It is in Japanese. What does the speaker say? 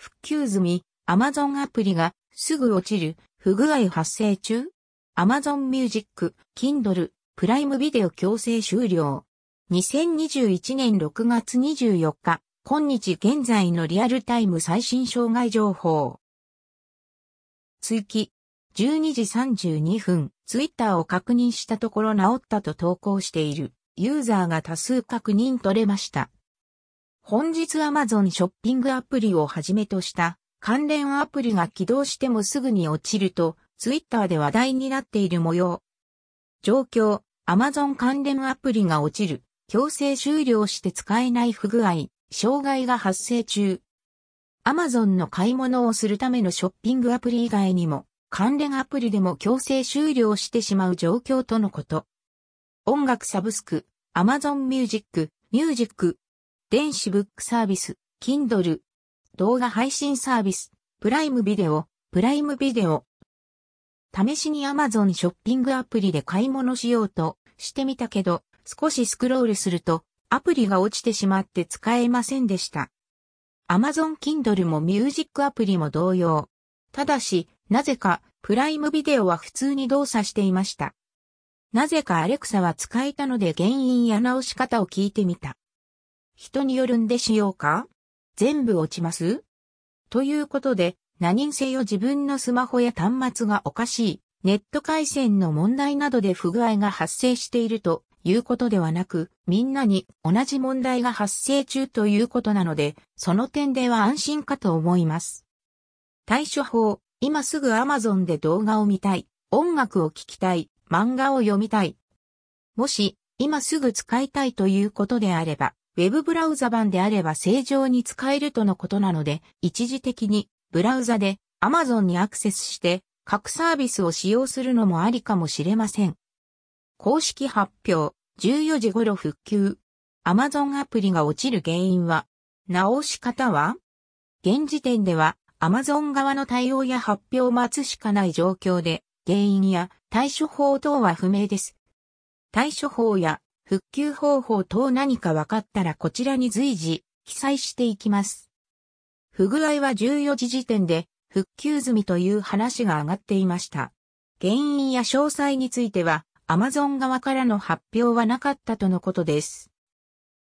復旧済み、Amazon アプリがすぐ落ちる不具合発生中 ?Amazon Music、Kindle、プライムビデオ強制終了。2021年6月24日、今日現在のリアルタイム最新障害情報。追記。12時32分、ツイッターを確認したところ治ったと投稿しているユーザーが多数確認取れました。本日 Amazon ショッピングアプリをはじめとした関連アプリが起動してもすぐに落ちるとツイッターで話題になっている模様。状況、Amazon 関連アプリが落ちる、強制終了して使えない不具合、障害が発生中。Amazon の買い物をするためのショッピングアプリ以外にも、関連アプリでも強制終了してしまう状況とのこと。音楽サブスク、Amazon Music、Music、電子ブックサービス、Kindle、動画配信サービス、プライムビデオ、プライムビデオ。試しに Amazon ショッピングアプリで買い物しようとしてみたけど、少しスクロールすると、アプリが落ちてしまって使えませんでした。Amazon Kindle も Music アプリも同様。ただし、なぜか、プライムビデオは普通に動作していました。なぜかアレクサは使えたので原因や直し方を聞いてみた。人によるんでしようか？全部落ちます？ということで、何にせよ自分のスマホや端末がおかしい、ネット回線の問題などで不具合が発生しているということではなく、みんなに同じ問題が発生中ということなので、その点では安心かと思います。対処法、今すぐ Amazon で動画を見たい、音楽を聴きたい、漫画を読みたい。もし、今すぐ使いたいということであれば、ウェブブラウザ版であれば正常に使えるとのことなので、一時的にブラウザで Amazon にアクセスして各サービスを使用するのもありかもしれません。公式発表、14時頃復旧。Amazon アプリが落ちる原因は、直し方は？現時点ではアマゾン側の対応や発表を待つしかない状況で、原因や対処法等は不明です。対処法や復旧方法等何か分かったらこちらに随時記載していきます。不具合は14時時点で復旧済みという話が上がっていました。原因や詳細については Amazon 側からの発表はなかったとのことです。